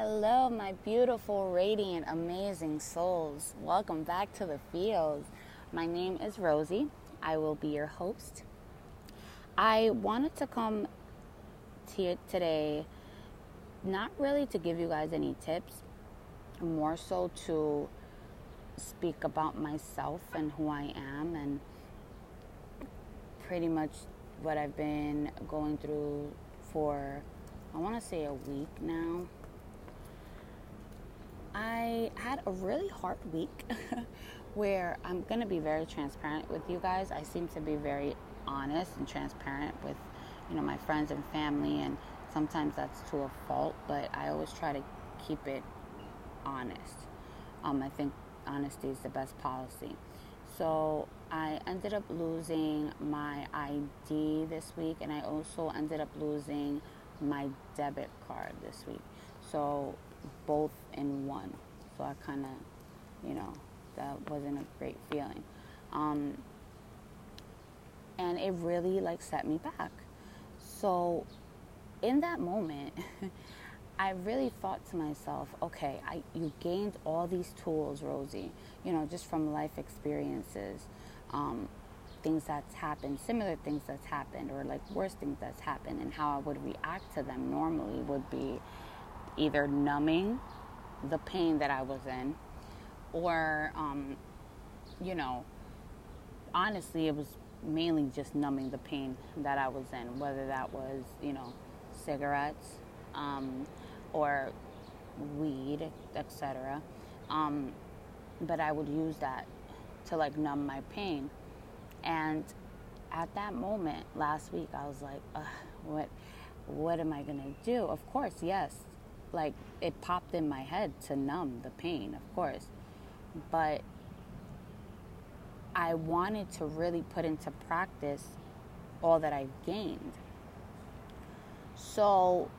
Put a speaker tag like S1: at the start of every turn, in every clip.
S1: Hello, my beautiful, radiant, amazing souls. Welcome back to the Feels. My name is Rosie. I will be your host. I wanted to come to you today, not really to give you guys any tips, more so to speak about myself and who I am and pretty much what I've been going through for, I want to say, a week now. I had a really hard week where I'm going to be very transparent with you guys. I seem to be very honest and transparent with, you know, my friends and family and sometimes that's to a fault, but I always try to keep it honest. Um, I think honesty is the best policy. So I ended up losing my ID this week, and I also ended up losing my debit card this week. So both in one. So I kind of, you know, that wasn't a great feeling. Um, and it really like set me back. So in that moment, I really thought to myself, okay, I, you gained all these tools, Rosie, you know, just from life experiences, um, things that's happened, similar things that's happened, or like worse things that's happened, and how I would react to them normally would be either numbing the pain that I was in, or, um, you know, honestly, it was mainly just numbing the pain that I was in, whether that was, you know, cigarettes. Um, or weed, etc. Um, but I would use that to like numb my pain. And at that moment last week, I was like, what, what am I gonna do? Of course, yes, like it popped in my head to numb the pain, of course, but I wanted to really put into practice all that I've gained. So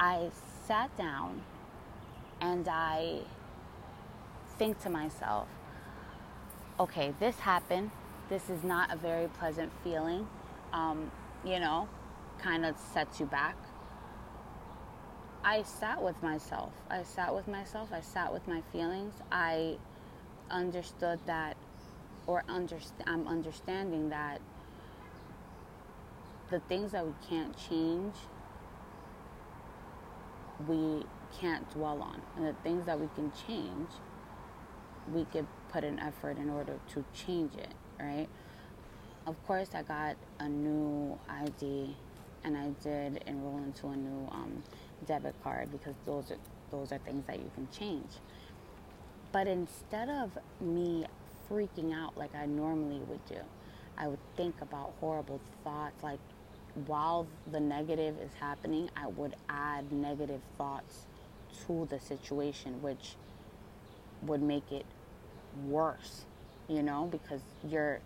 S1: I sat down and I think to myself, okay, this happened. This is not a very pleasant feeling. Um, you know, kind of sets you back. I sat with myself. I sat with myself. I sat with my feelings. I understood that, or underst- I'm understanding that the things that we can't change we can't dwell on. And the things that we can change, we could put an effort in order to change it, right? Of course, I got a new ID and I did enroll into a new um, debit card because those are those are things that you can change. But instead of me freaking out like I normally would do, I would think about horrible thoughts like while the negative is happening, I would add negative thoughts to the situation, which would make it worse, you know, because you're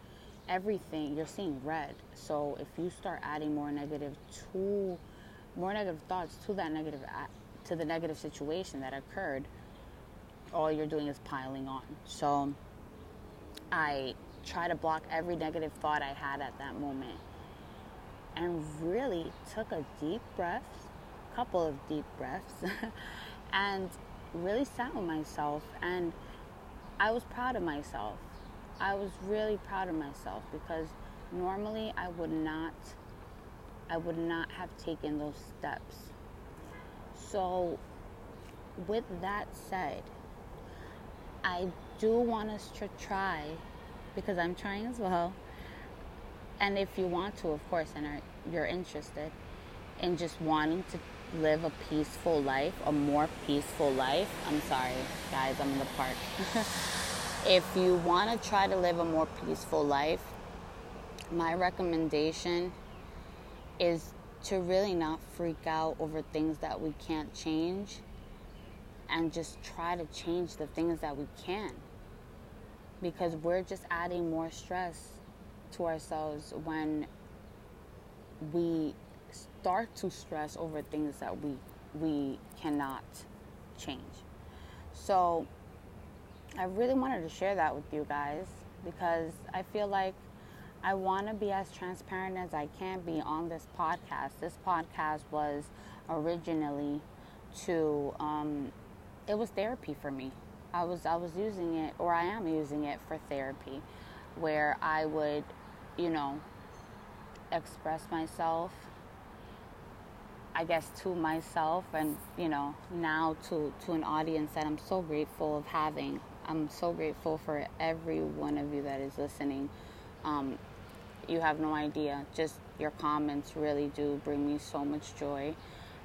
S1: everything you're seeing red. So if you start adding more negative to more negative thoughts to that negative to the negative situation that occurred, all you're doing is piling on. So I try to block every negative thought I had at that moment and really took a deep breath, couple of deep breaths, and really sat with myself. And I was proud of myself. I was really proud of myself because normally I would not I would not have taken those steps. So with that said, I do want us to try because I'm trying as well and if you want to, of course, and are, you're interested in just wanting to live a peaceful life, a more peaceful life, I'm sorry, guys, I'm in the park. if you want to try to live a more peaceful life, my recommendation is to really not freak out over things that we can't change and just try to change the things that we can because we're just adding more stress to ourselves when we start to stress over things that we we cannot change. So I really wanted to share that with you guys because I feel like I want to be as transparent as I can be on this podcast. This podcast was originally to um, it was therapy for me. I was I was using it or I am using it for therapy where I would, you know, express myself I guess to myself and you know now to to an audience that I'm so grateful of having. I'm so grateful for every one of you that is listening. Um, you have no idea. Just your comments really do bring me so much joy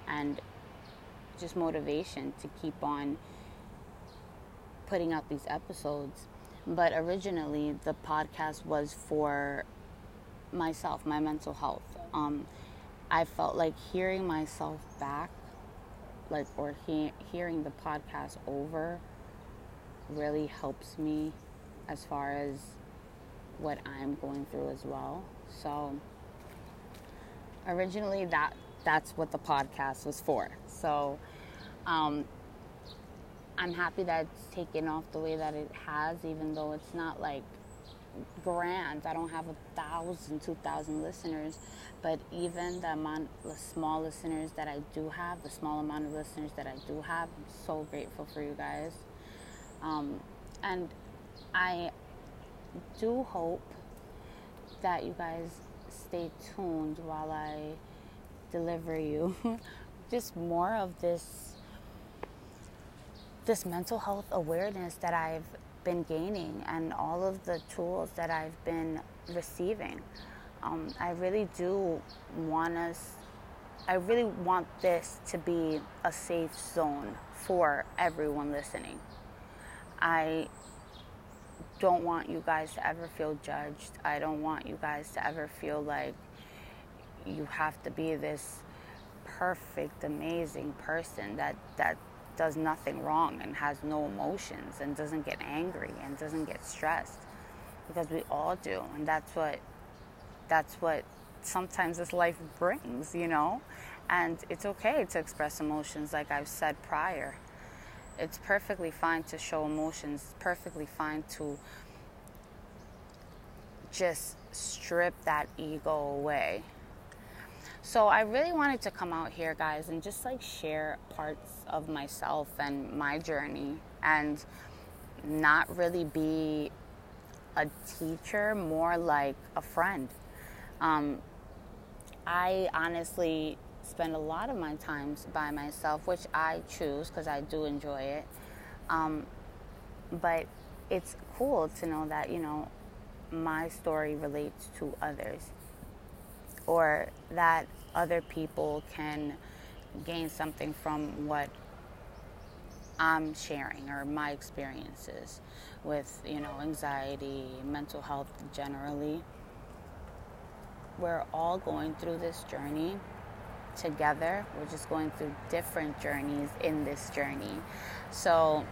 S1: and just motivation to keep on putting out these episodes. But originally, the podcast was for myself, my mental health. Um, I felt like hearing myself back, like, or he- hearing the podcast over, really helps me as far as what I'm going through as well. So, originally, that that's what the podcast was for. So, um, I'm happy that it's taken off the way that it has, even though it's not like grand. I don't have a thousand, two thousand listeners, but even the amount, the small listeners that I do have, the small amount of listeners that I do have, I'm so grateful for you guys. Um, and I do hope that you guys stay tuned while I deliver you just more of this this mental health awareness that I've been gaining and all of the tools that I've been receiving. Um, I really do want us, I really want this to be a safe zone for everyone listening. I don't want you guys to ever feel judged. I don't want you guys to ever feel like you have to be this perfect, amazing person that, that does nothing wrong and has no emotions and doesn't get angry and doesn't get stressed. Because we all do and that's what that's what sometimes this life brings you know? And it's okay to express emotions like i've said prior it's perfectly fine to show emotions it's perfectly fine to just strip that ego away so I really wanted to come out here, guys, and just like share parts of myself and my journey and not really be a teacher, more like a friend. Um, I honestly spend a lot of my times by myself, which I choose because I do enjoy it. Um, but it's cool to know that, you know, my story relates to others or that other people can gain something from what I'm sharing or my experiences with, you know, anxiety, mental health generally. We're all going through this journey together. We're just going through different journeys in this journey. So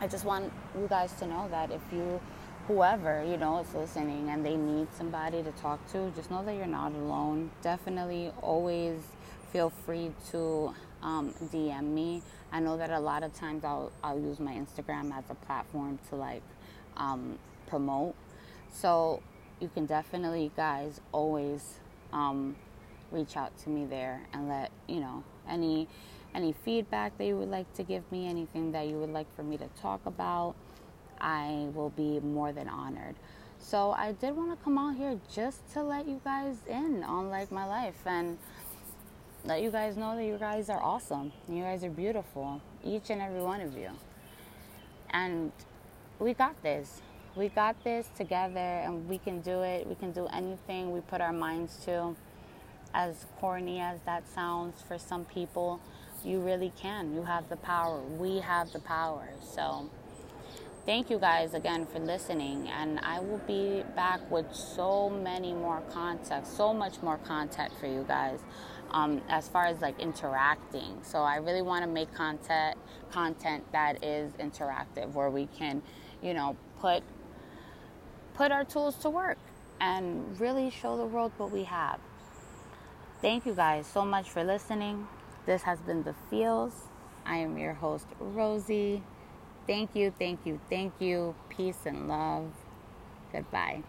S1: I just want you guys to know that if you whoever you know is listening and they need somebody to talk to just know that you're not alone definitely always feel free to um, dm me i know that a lot of times i'll, I'll use my instagram as a platform to like um, promote so you can definitely guys always um, reach out to me there and let you know any any feedback that you would like to give me anything that you would like for me to talk about I will be more than honored. So I did want to come out here just to let you guys in on like my life and let you guys know that you guys are awesome. You guys are beautiful, each and every one of you. And we got this. We got this together and we can do it. We can do anything we put our minds to. As corny as that sounds for some people, you really can. You have the power. We have the power. So thank you guys again for listening and i will be back with so many more content so much more content for you guys um, as far as like interacting so i really want to make content content that is interactive where we can you know put put our tools to work and really show the world what we have thank you guys so much for listening this has been the feels i am your host rosie Thank you, thank you, thank you. Peace and love. Goodbye.